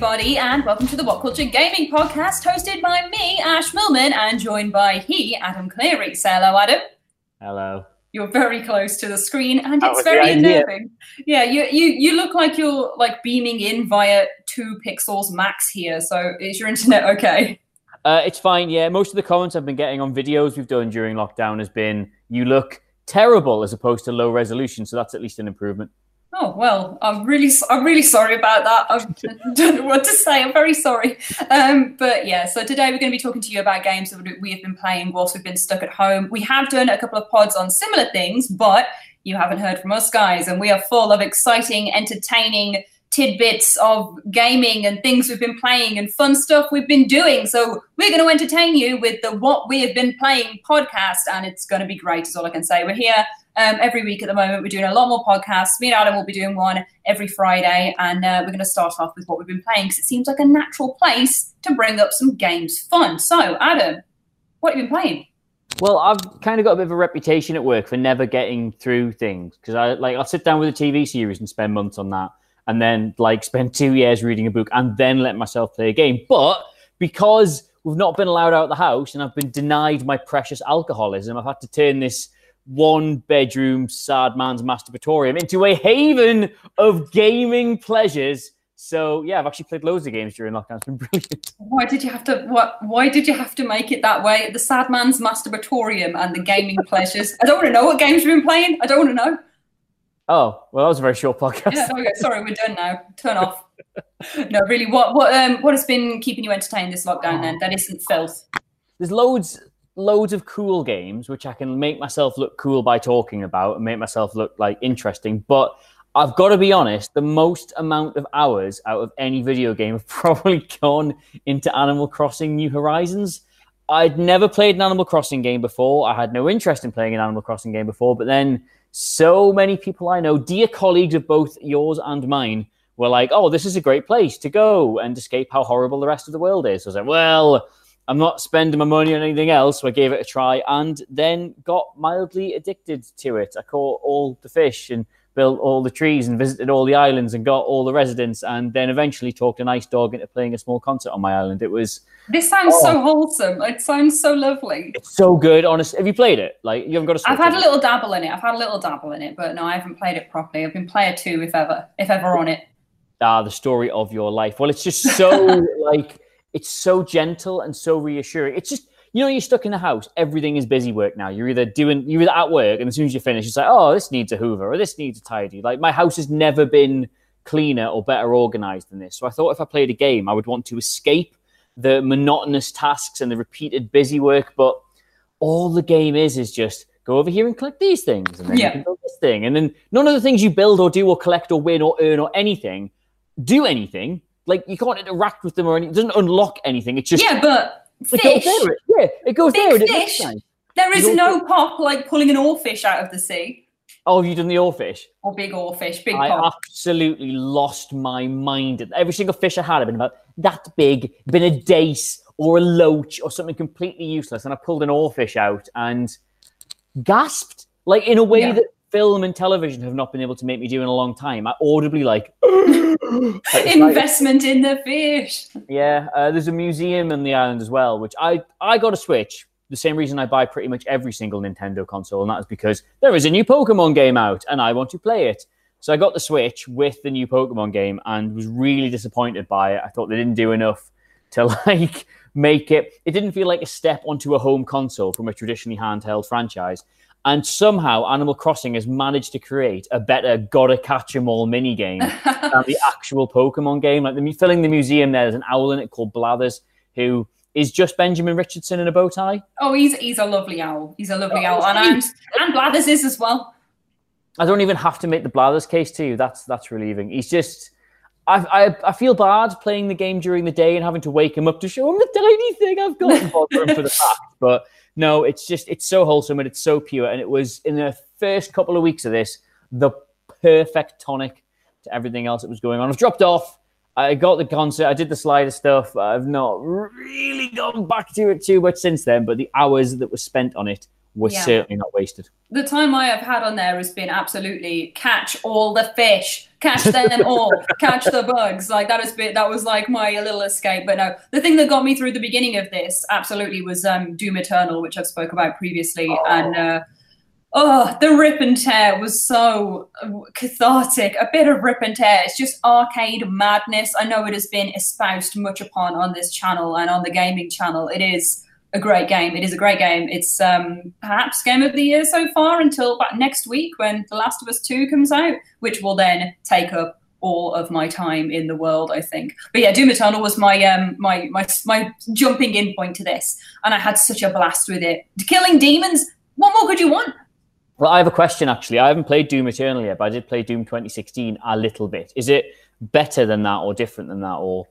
everybody, and welcome to the What Culture Gaming Podcast, hosted by me, Ash Millman, and joined by he, Adam Cleary. Say hello, Adam. Hello. You're very close to the screen, and That it's very idea. unnerving. Yeah, you you you look like you're like beaming in via two pixels max here. So is your internet okay? Uh, it's fine. Yeah, most of the comments I've been getting on videos we've done during lockdown has been you look terrible as opposed to low resolution. So that's at least an improvement. Oh well, I'm really I'm really sorry about that. I don't know what to say. I'm very sorry. Um, but yeah, so today we're going to be talking to you about games that we have been playing whilst we've been stuck at home. We have done a couple of pods on similar things, but you haven't heard from us guys, and we are full of exciting, entertaining tidbits of gaming and things we've been playing and fun stuff we've been doing. So we're going to entertain you with the What We Have Been Playing podcast, and it's going to be great. Is all I can say. We're here um, every week at the moment. We're doing a lot more podcasts. Me and Adam will be doing one every Friday, and uh, we're going to start off with what we've been playing because it seems like a natural place to bring up some games fun. So, Adam, what have you been playing? Well, I've kind of got a bit of a reputation at work for never getting through things because I like I'll sit down with a TV series and spend months on that, and then like spend two years reading a book and then let myself play a game. But because we've not been allowed out of the house and I've been denied my precious alcoholism, I've had to turn this one bedroom sad man's masturbatorium into a haven of gaming pleasures. So yeah, I've actually played loads of games during lockdown. It's been brilliant. Why did you have to? What? Why did you have to make it that way? The sad man's masturbatorium and the gaming pleasures. I don't want to know what games you've been playing. I don't want to know. Oh, well, that was a very short podcast. Yeah, okay, sorry, we're done now. Turn off. No, really. What? What? Um. What has been keeping you entertained this lockdown? Then that isn't filth. There's loads, loads of cool games which I can make myself look cool by talking about and make myself look like interesting. But I've got to be honest, the most amount of hours out of any video game have probably gone into Animal Crossing New Horizons. I'd never played an Animal Crossing game before. I had no interest in playing an Animal Crossing game before, but then so many people I know, dear colleagues of both yours and mine, were like, "Oh, this is a great place to go and escape how horrible the rest of the world is." I was like, "Well, I'm not spending my money on anything else." So I gave it a try, and then got mildly addicted to it. I caught all the fish and built all the trees and visited all the islands and got all the residents, and then eventually talked a nice dog into playing a small concert on my island. It was This sounds Oh. so wholesome. It sounds so lovely. It's so good. Honest, have you played it? Like you haven't got a. I've had a little dabble in it. I've had a little dabble in it, but no, I haven't played it properly. I've been player two, if ever, if ever on it. ah, the story of your life. Well, it's just so like it's so gentle and so reassuring. It's just you know you're stuck in the house. Everything is busy work now. You're either doing you're either at work, and as soon as you finish, it's like oh this needs a Hoover or this needs a tidy. Like my house has never been cleaner or better organized than this. So I thought if I played a game, I would want to escape the monotonous tasks and the repeated busy work. But all the game is is just go over here and collect these things, and then Yeah. you can build this thing, and then none of the things you build or do or collect or win or earn or anything do anything. Like you can't interact with them or anything. It doesn't unlock anything. It's just yeah, but it goes fish. there. Yeah, it goes Big there. it fish. There is no pop like pulling an oarfish out of the sea Oh, have you done the oarfish? or big oarfish, big I pop. absolutely lost my mind. Every single fish I had had been about that big, been a dace or a loach or something completely useless. And I pulled an oarfish out and gasped, like in a way Yeah. that film and television have not been able to make me do in a long time. I audibly like investment in the fish. Yeah, uh, there's a museum in the island as well, which I I got a Switch. The same reason I buy pretty much every single Nintendo console, and that is because there is a new Pokemon game out, and I want to play it. So I got the Switch with the new Pokemon game, and was really disappointed by it. I thought they didn't do enough to like make it. It didn't feel like a step onto a home console from a traditionally handheld franchise. And somehow Animal Crossing has managed to create a better gotta catch 'em all mini game than the actual Pokemon game. Like the, filling the museum there, there's an owl in it called Blathers, who is just Benjamin Richardson in a bow tie. Oh, he's he's a lovely owl. He's a lovely oh, owl, and and, and Blathers is as well. I don't even have to make the Blathers case to you. That's that's relieving. He's just. I, I, I feel bad playing the game during the day and having to wake him up to show him the tiny thing I've got and bother him for the fact. But no, it's just it's so wholesome and it's so pure. And it was in the first couple of weeks of this the perfect tonic to everything else that was going on. I've dropped off. I got the concert. I did the slider stuff. I've not really gone back to it too much since then. But the hours that were spent on it were yeah. certainly not wasted. The time I have had on there has been absolutely catch all the fish, catch them all, catch the bugs. Like that has been that was like my little escape. But no, the thing that got me through the beginning of this absolutely was um, Doom Eternal, which I've spoke about previously, oh. and. Uh, oh, the rip and tear was so cathartic. A bit of rip and tear. It's just arcade madness. I know it has been espoused much upon on this channel and on the gaming channel. It is a great game. It is a great game. It's um, perhaps game of the year so far until about next week when The Last of Us 2 comes out, which will then take up all of my time in the world, I think. But yeah, Doom Eternal was my um my my my jumping in point to this, and I had such a blast with it. Killing demons. What more could you want? Well, I have a question actually. I haven't played Doom Eternal yet, but I did play Doom 2016 a little bit. Is it better than that, or different than that, or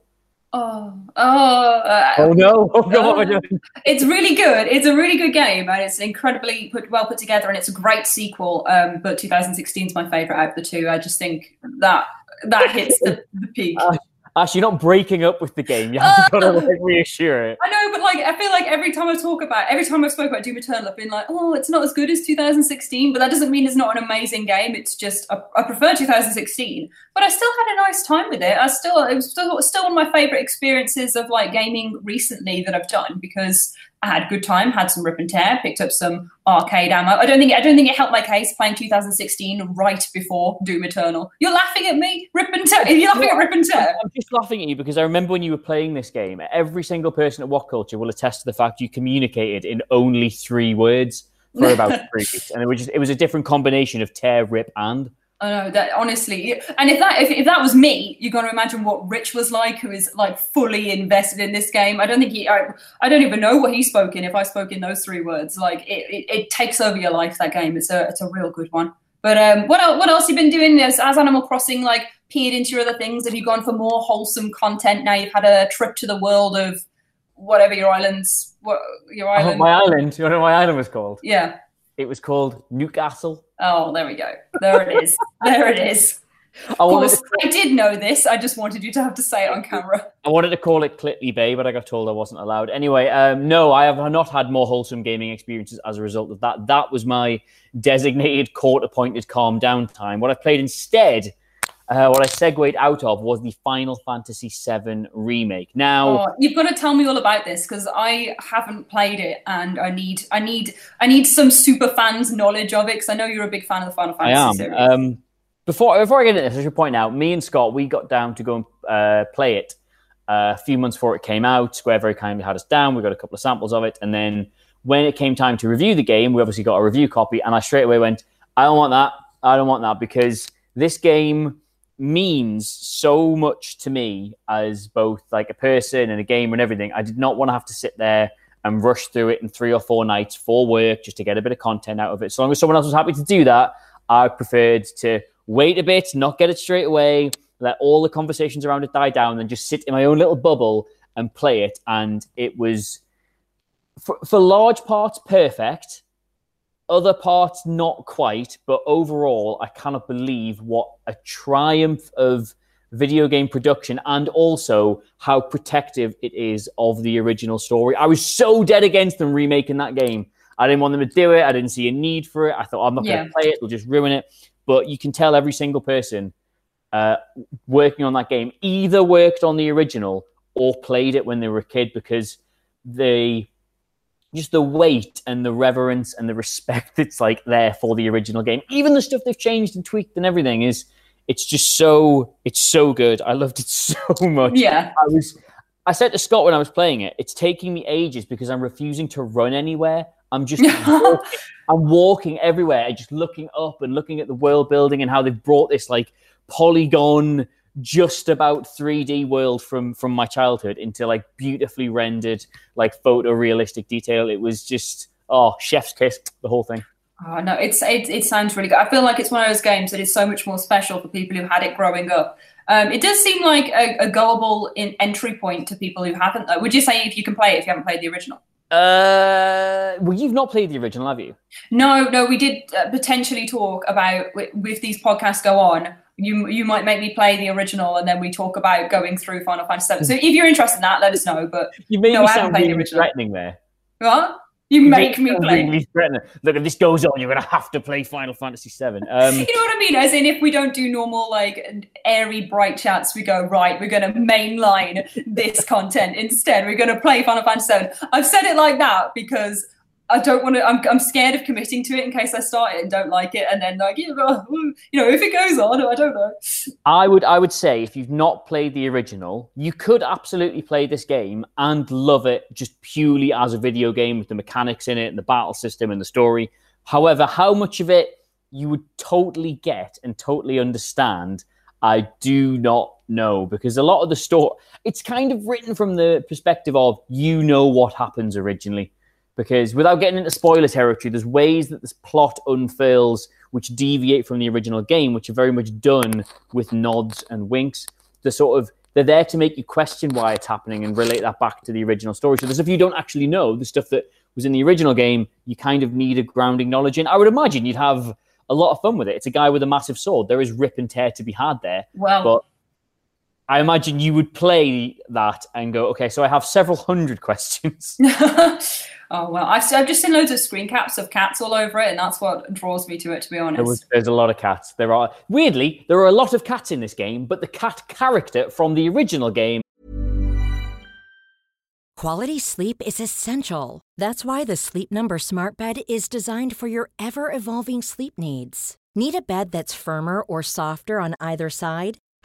Oh, oh, uh, oh no! Oh, no. Uh, it's really good. It's a really good game, and it's incredibly put, well put together, and it's a great sequel. Um, but 2016 is my favorite out of the two. I just think that that hits the, the peak. Uh, Ash, you're not breaking up with the game. You have got to like, reassure it. I know, but like, I feel like every time I talk about, every time I've spoke about Doom Eternal, I've been like, oh, it's not as good as 2016, but that doesn't mean it's not an amazing game. It's just I, I prefer 2016, but I still had a nice time with it. I still, it was still, still one of my favorite experiences of like gaming recently that I've done because I had a good time, had some rip and tear, picked up some arcade ammo. I don't think I don't think it helped my case playing 2016 right before Doom Eternal. You're laughing at me, rip and tear. You're laughing at rip and tear. I'm just laughing at you because I remember when you were playing this game. Every single person at What Culture will attest to the fact you communicated in only three words for about three weeks, and it was just it was a different combination of tear, rip, and. I know that honestly, and if that if, if that was me, you're going to imagine what Rich was like, who is like fully invested in this game. I don't think he, I, I don't even know what he spoke in. If I spoke in those three words, like it, it, it takes over your life. That game, it's a it's a real good one. But um, what else, what else you been doing as, as Animal Crossing like peered into your other things? Have you gone for more wholesome content now? You've had a trip to the world of whatever your islands, what your island, oh, my island. You know what my island was called? Yeah. It was called Newcastle. Oh, there we go. There it is. there it is. I, of course, to... I did know this. I just wanted you to have to say it on camera. I wanted to call it Clitley Bay, but I got told I wasn't allowed. Anyway, um, no, I have not had more wholesome gaming experiences as a result of that. That was my designated court-appointed calm down time. What I played instead uh, what I segued out of was the Final Fantasy VII remake. Now oh, you've got to tell me all about this because I haven't played it, and I need, I need, I need some super fans' knowledge of it because I know you're a big fan of the Final Fantasy I am. series. Um, before before I get into this, I should point out, me and Scott, we got down to go and uh, play it uh, a few months before it came out. Square very kindly had us down. We got a couple of samples of it, and then when it came time to review the game, we obviously got a review copy, and I straight away went, I don't want that. I don't want that because this game means so much to me as both like a person and a gamer and everything. I did not want to have to sit there and rush through it in three or four nights for work just to get a bit of content out of it. So long as someone else was happy to do that, I preferred to wait a bit, not get it straight away, let all the conversations around it die down, and just sit in my own little bubble and play it. And it was, for, for large parts, perfect other parts, not quite, but overall, I cannot believe what a triumph of video game production and also how protective it is of the original story. I was so dead against them remaking that game. I didn't want them to do it. I didn't see a need for it. I thought I'm not going to play it; they'll just ruin it. But you can tell every single person uh, working on that game either worked on the original or played it when they were a kid because they just the weight and the reverence and the respect that's like there for the original game. Even the stuff they've changed and tweaked and everything is it's just so it's so good. I loved it so much. Yeah. I was I said to Scott when I was playing it, it's taking me ages because I'm refusing to run anywhere. I'm just walking, I'm walking everywhere, just looking up and looking at the world building and how they've brought this like polygon just about 3D world from from my childhood into like beautifully rendered like photorealistic detail. It was just oh chef's kiss the whole thing. Oh no, it's it, it sounds really good. I feel like it's one of those games that is so much more special for people who had it growing up. Um, it does seem like a, a gullible in entry point to people who haven't. Though, would you say if you can play it if you haven't played the original? Uh, well, you've not played the original, have you? No, no. We did uh, potentially talk about with these podcasts go on you you might make me play the original and then we talk about going through Final Fantasy VII. So if you're interested in that, let us know. But you made no, me sound really the original. threatening there. What? You, you make, me play. Really threatening. Look, if this goes on, you're going to have to play Final Fantasy VII. Um, you know what I mean? As in, if we don't do normal, like, airy, bright chats, we go, right, we're going to mainline this content instead. We're going to play Final Fantasy VII. I've said it like that because I don't want to. I'm, I'm scared of committing to it in case I start it and don't like it, and then like you know, if it goes on, I don't know. I would I would say if you've not played the original, you could absolutely play this game and love it just purely as a video game with the mechanics in it and the battle system and the story. However, how much of it you would totally get and totally understand, I do not know because a lot of the story it's kind of written from the perspective of you know what happens originally because without getting into spoiler territory, there's ways that this plot unfurls which deviate from the original game, which are very much done with nods and winks. They're sort of they're there to make you question why it's happening and relate that back to the original story. So there's if you don't actually know the stuff that was in the original game, you kind of need a grounding knowledge in. I would imagine you'd have a lot of fun with it. It's a guy with a massive sword. There is rip and tear to be had there. Well, but I imagine you would play that and go, okay, so I have several hundred questions. oh well, I've, I've just seen loads of screen caps of cats all over it, and that's what draws me to it. To be honest, there was, there's a lot of cats. There are weirdly there are a lot of cats in this game, but the cat character from the original game. Quality sleep is essential. That's why the Sleep Number Smart Bed is designed for your ever evolving sleep needs. Need a bed that's firmer or softer on either side?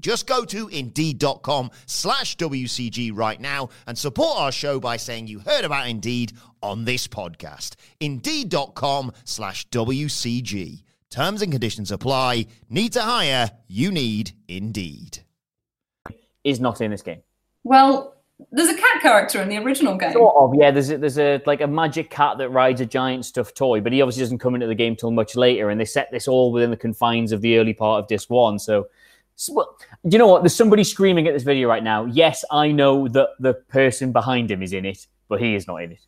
Just go to indeed.com slash WCG right now and support our show by saying you heard about Indeed on this podcast. Indeed.com slash WCG. Terms and conditions apply. Need to hire? You need Indeed. Is not in this game. Well, There's a cat character in the original game. Sort of, yeah. There's a, there's a like a magic cat that rides a giant stuffed toy, but he obviously doesn't come into the game till much later. And they set this all within the confines of the early part of disc one. So, so well, you know what? There's somebody screaming at this video right now. Yes, I know that the person behind him is in it, but he is not in it.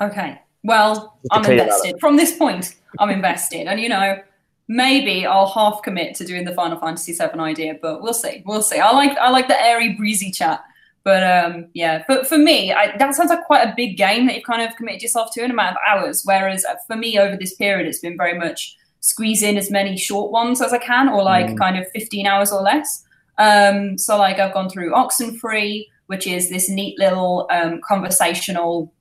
Okay. Well, I'm invested. From this point, I'm invested. And you know, maybe I'll half commit to doing the Final Fantasy VII idea, but we'll see. We'll see. I like I like the airy, breezy chat. But um, yeah, but for me, I, that sounds like quite a big game that you've kind of committed yourself to in a amount of hours. Whereas uh, for me, over this period, it's been very much squeeze in as many short ones as I can, or like mm. kind of 15 hours or less. Um, so like I've gone through Oxenfree, which is this neat little um, conversational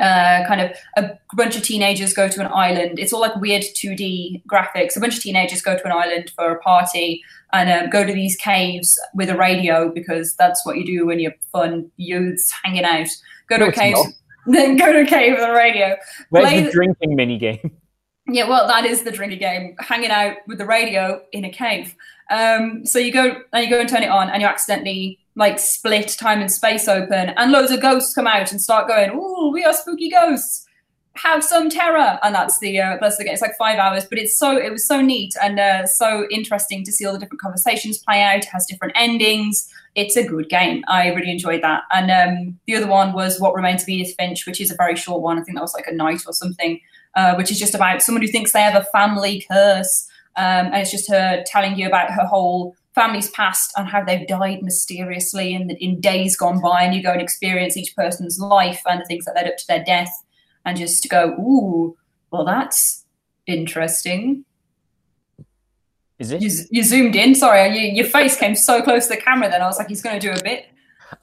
uh, kind of a bunch of teenagers go to an island. It's all like weird 2D graphics. A bunch of teenagers go to an island for a party and um, go to these caves with a radio because that's what you do when you're fun youths hanging out. Go to no, a cave, then go to a cave with a radio. Where's Play the drinking mini game? Yeah, well, that is the drinking game. Hanging out with the radio in a cave. Um, so you go and you go and turn it on, and you accidentally like split time and space open, and loads of ghosts come out and start going, "Ooh, we are spooky ghosts." Have some terror, and that's the uh, that's the game. It's like five hours, but it's so it was so neat and uh, so interesting to see all the different conversations play out. It has different endings. It's a good game. I really enjoyed that. And um, the other one was What Remains of Edith Finch, which is a very short one. I think that was like a night or something, uh, which is just about someone who thinks they have a family curse, um, and it's just her telling you about her whole family's past and how they've died mysteriously in, in days gone by, and you go and experience each person's life and the things that led up to their death, and just go, ooh, well, that's interesting. Is it? You, you zoomed in. Sorry, you, your face came so close to the camera. Then I was like, he's going to do a bit.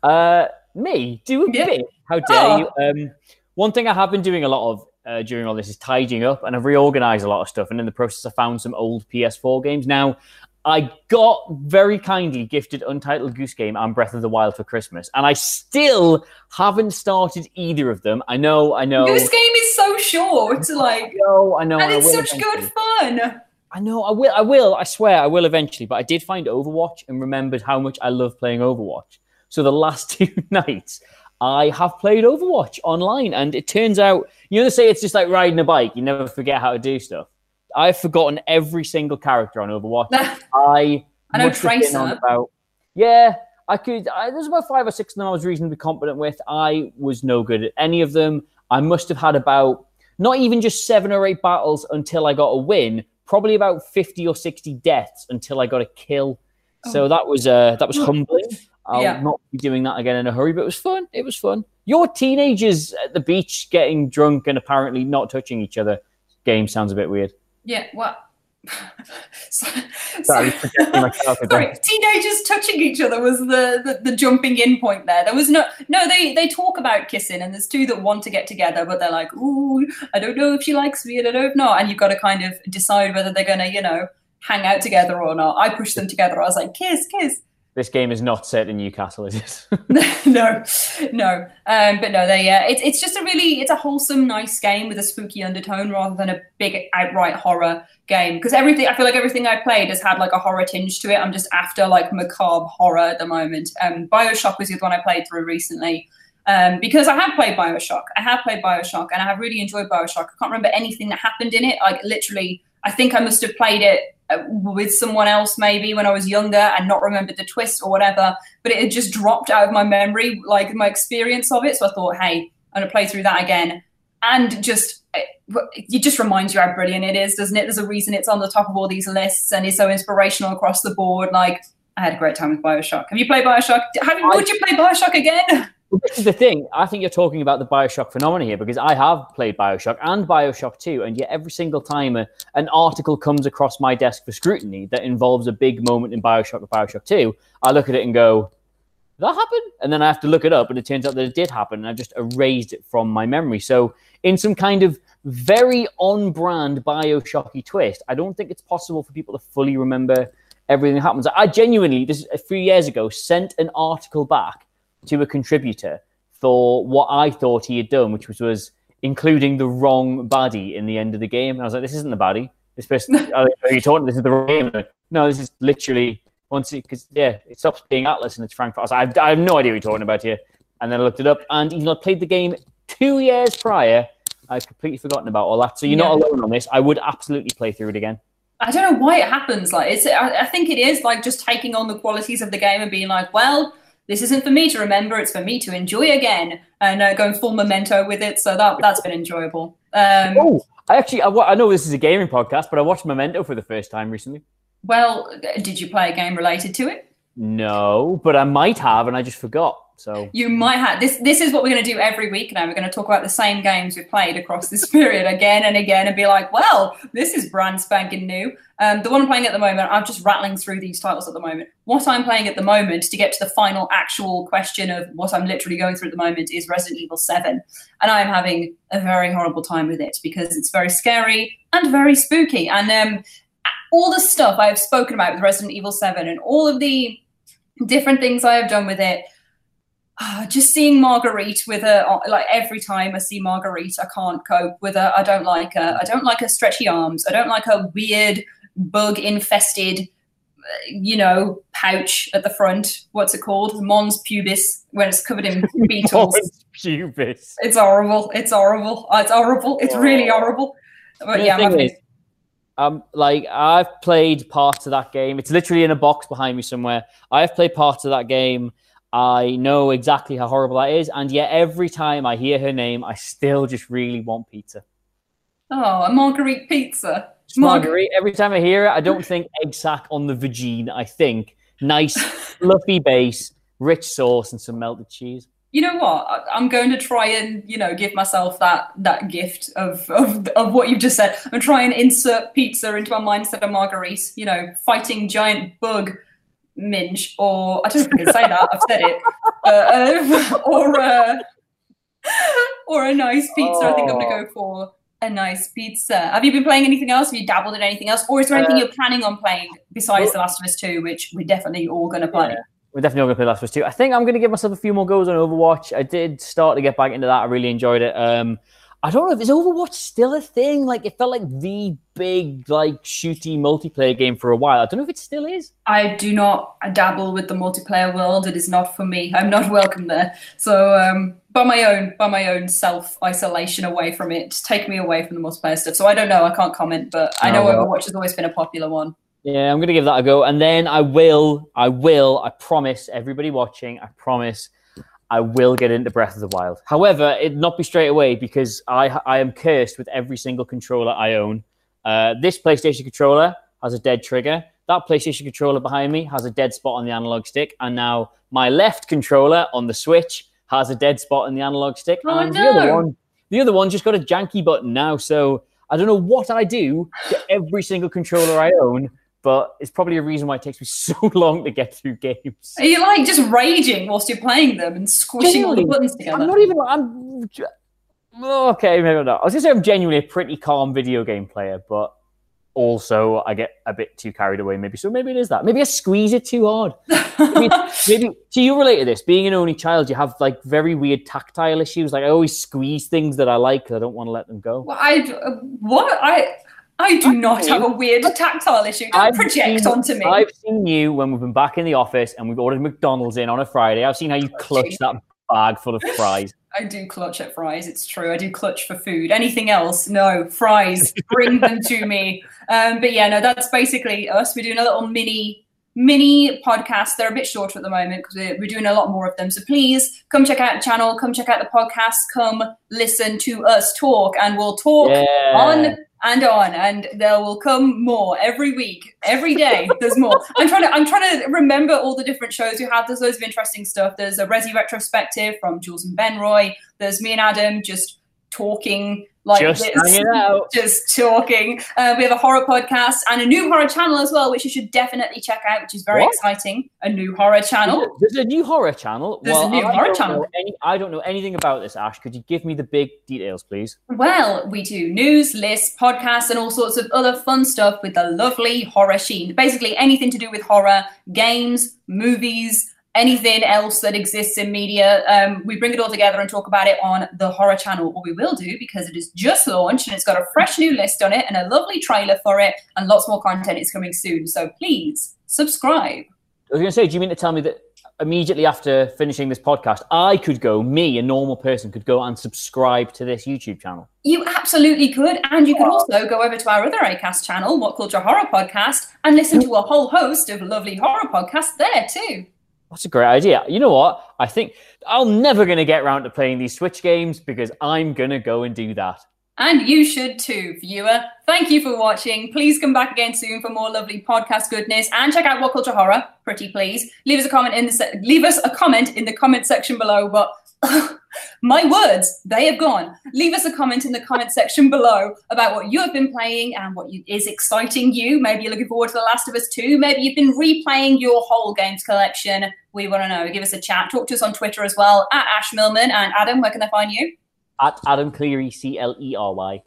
Uh, me do a yeah. bit? How dare oh. you? Um, one thing I have been doing a lot of uh, during all this is tidying up, and I've reorganized a lot of stuff. And in the process, I found some old PS4 games. Now, I got very kindly gifted Untitled Goose Game and Breath of the Wild for Christmas, and I still haven't started either of them. I know, I know. Goose Game is so short, like. I know, I know, and it's such eventually. good fun. I know, I will, I will, I swear, I will eventually. But I did find Overwatch and remembered how much I love playing Overwatch. So the last two nights, I have played Overwatch online, and it turns out, you know, they say it's just like riding a bike; you never forget how to do stuff. I've forgotten every single character on Overwatch. I I know Tracer. About, yeah, I could. I, there's about five or six of them I was reasonably competent with. I was no good at any of them. I must have had about not even just seven or eight battles until I got a win. Probably about fifty or sixty deaths until I got a kill. Oh. So that was uh, that was humbling. I'll yeah. not be doing that again in a hurry, but it was fun. It was fun. Your teenagers at the beach getting drunk and apparently not touching each other game sounds a bit weird. Yeah, what? so, sorry, sorry, teenagers touching each other was the, the, the jumping in point there. There was no no they they talk about kissing and there's two that want to get together, but they're like, ooh, I don't know if she likes me, I don't know and you've got to kind of decide whether they're gonna you know hang out together or not. I pushed them together. I was like, kiss, kiss this game is not set in Newcastle, is it? no, no. Um, but no, they. Uh, it's it's just a really it's a wholesome, nice game with a spooky undertone rather than a big outright horror game. Because everything I feel like everything I played has had like a horror tinge to it. I'm just after like macabre horror at the moment. Um, Bioshock was the one I played through recently. Um, because I have played Bioshock. I have played Bioshock and I have really enjoyed Bioshock. I can't remember anything that happened in it. Like literally, I think I must have played it Uh, with someone else maybe when I was younger and not remembered the twist or whatever, but it had just dropped out of my memory, like my experience of it. So I thought, hey, I'm gonna play through that again, and just uh, it just reminds you how brilliant it is, doesn't it? There's a reason it's on the top of all these lists and is so inspirational across the board. Like I had a great time with Bioshock. Have you played Bioshock? Have, would you play Bioshock again? This is the thing. I think you're talking about the Bioshock phenomenon here because I have played Bioshock and Bioshock 2, and yet every single time a, an article comes across my desk for scrutiny that involves a big moment in Bioshock or Bioshock 2, I look at it and go, that happened? And then I have to look it up, and it turns out that it did happen, and I've just erased it from my memory. So, in some kind of very on brand Bioshocky twist, I don't think it's possible for people to fully remember everything that happens. I genuinely, this a few years ago, sent an article back to a contributor for what I thought he had done, which was, was including the wrong baddie in the end of the game. And I was like, this isn't the baddie. This person, are you talking? This is the wrong game. No, this is literally once it, because yeah, it stops being Atlas and it's Frankfurt. I, have, I have no idea what you're talking about here. And then I looked it up, and even though I played the game two years prior, I've completely forgotten about all that. So you're not alone on this. I would absolutely play through it again. I don't know why it happens. Like it's, I, I think it is like just taking on the qualities of the game and being like, well, this isn't for me to remember; it's for me to enjoy again, and uh, going full memento with it. So that that's been enjoyable. Um, Oh, I actually, I, I know this is a gaming podcast, but I watched Memento for the first time recently. Well, did you play a game related to it? No, but I might have, and I just forgot. So You might have this. This is what we're going to do every week now. We're going to talk about the same games we've played across this period again and again, and be like, "Well, this is brand spanking new." Um, the one I'm playing at the moment, I'm just rattling through these titles at the moment. What I'm playing at the moment to get to the final actual question of what I'm literally going through at the moment is Resident Evil 7, and I'm having a very horrible time with it because it's very scary and very spooky. And um, all the stuff I've spoken about with Resident Evil 7 and all of the different things I have done with it Ah, just seeing Marguerite with her uh, like every time I see Marguerite, I can't cope with her. I don't like her. I don't like her stretchy arms. I don't like her weird bug infested, uh, you know, pouch at the front. What's it called? Mons pubis when it's covered in beetles. Mons pubis. it's horrible. It's horrible. Oh, It's horrible. It's really oh. horrible. But The yeah, having is, um, like I've played parts of that game. It's literally in a box behind me somewhere. I've played parts of that game. I know exactly how horrible that is, and yet every time I hear her name, I still just really want pizza. oh a Marguerite pizza. It's Marguerite. Every time I hear it, I don't think egg sack on the vagine. I think nice, fluffy base, rich sauce, and some melted cheese. You know what? I'm going to try and you know give myself that that gift of of, of what you've just said. And try and insert pizza into my mindset of marguerite you know fighting giant bug minge or i don't know if i can say that i've said it uh, uh, or uh, or a nice pizza. I think i'm going to go for a nice pizza. Have you been playing anything else? Have you dabbled in anything else? Or is there anything Uh, you're planning on playing besides the last of us 2 which we're definitely all going to play? Yeah. We're definitely going to play Last of Us 2. I think I'm going to give myself a few more goes on Overwatch. I did start to get back into that. I really enjoyed it. Um, I don't know if is Overwatch still a thing. Like it felt like the big like shooty multiplayer game for a while. I don't know if it still is. I do not dabble with the multiplayer world. It is not for me. I'm not welcome there. So, um, by my own, by my own self isolation away from it, take me away from the multiplayer stuff. So I don't know. I can't comment, but I Oh, know well. Overwatch has always been a popular one. Yeah, I'm going to give that a go, and then I will. I will. I promise everybody watching. I promise. I will get into Breath of the Wild. However, it not be straight away because I I am cursed with every single controller I own. Uh, this PlayStation controller has a dead trigger. That PlayStation controller behind me has a dead spot on the analog stick, and now my left controller on the Switch has a dead spot on the analog stick. Oh, and the other no. one, the other one just got a janky button now. So I don't know what I do to every single controller I own, but it's probably a reason why it takes me so long to get through games. Are you like just raging whilst you're playing them and squishing all the buttons together? I'm not even. I'm okay. Maybe not. I was gonna say I'm genuinely a pretty calm video game player, but also I get a bit too carried away. Maybe so. Maybe it is that. Maybe I squeeze it too hard. Maybe, maybe so you relate to this. Being an only child, you have like very weird tactile issues. Like I always squeeze things that I like 'cause I don't want to let them go. Well, I uh, what I I do not have a weird tactile issue. Don't I've project seen- onto me. I've seen you when we've been back in the office and we've ordered McDonald's in on a Friday. I've seen how you clutch that bag full of fries. I do clutch at fries. It's true. I do clutch for food. Anything else? No. Fries. Bring them to me. Um, but yeah, no, that's basically us. We're doing a little mini mini podcast. They're a bit shorter at the moment because we're, we're doing a lot more of them. So please come check out the channel. Come check out the podcast. Come listen to us talk, and we'll talk Yeah. on and on and there will come more every week every day there's more. I'm trying to i'm trying to remember all the different shows you have. There's loads of interesting stuff. There's a resi retrospective from jules and ben roy. There's me and adam just talking like Just this hanging out. just talking uh, we have a horror podcast and a new horror channel as well which you should definitely check out which is very What? exciting a new horror channel There's a new horror channel. There's a new I horror channel. Any, I don't know anything about this, Ash. Could you give me the big details, please? Well, we do news, lists, podcasts, and all sorts of other fun stuff with the lovely horror sheen. Basically, anything to do with horror, games, movies, anything else that exists in media. Um, we bring it all together and talk about it on the horror channel, or we will do because it is just launched and it's got a fresh new list on it and a lovely trailer for it, and lots more content is coming soon. So please subscribe. I was going to say, do you mean to tell me that immediately after finishing this podcast, I could go, me, a normal person, could go and subscribe to this YouTube channel. You absolutely could. And you could also go over to our other ACAST channel, What Culture Horror Podcast, and listen to a whole host of lovely horror podcasts there too. That's a great idea. You know what? I think I'm never going to get around to playing these Switch games because I'm going to go and do that. And you should too, viewer. Thank you for watching. Please come back again soon for more lovely podcast goodness and check out What Culture Horror, pretty please. Leave us a comment in the se- leave us a comment in the comment section below. But my words, they have gone. Leave us a comment in the comment section below about what you have been playing and what you, is exciting you. Maybe you're looking forward to The Last of Us 2. Maybe you've been replaying your whole games collection. We want to know. Give us a chat. Talk to us on Twitter as well at Ash Millman and Adam. Where can they find you? At Adam Cleary, C L E R Y.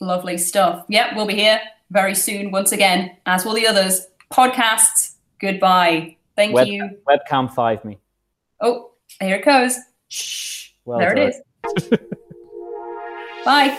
Lovely stuff. Yep, we'll be here very soon once again, as will the others. Podcasts. Goodbye. Thank Web- you. Webcam 5 me. Oh, here it goes. Shh. Well there done. it is. Bye.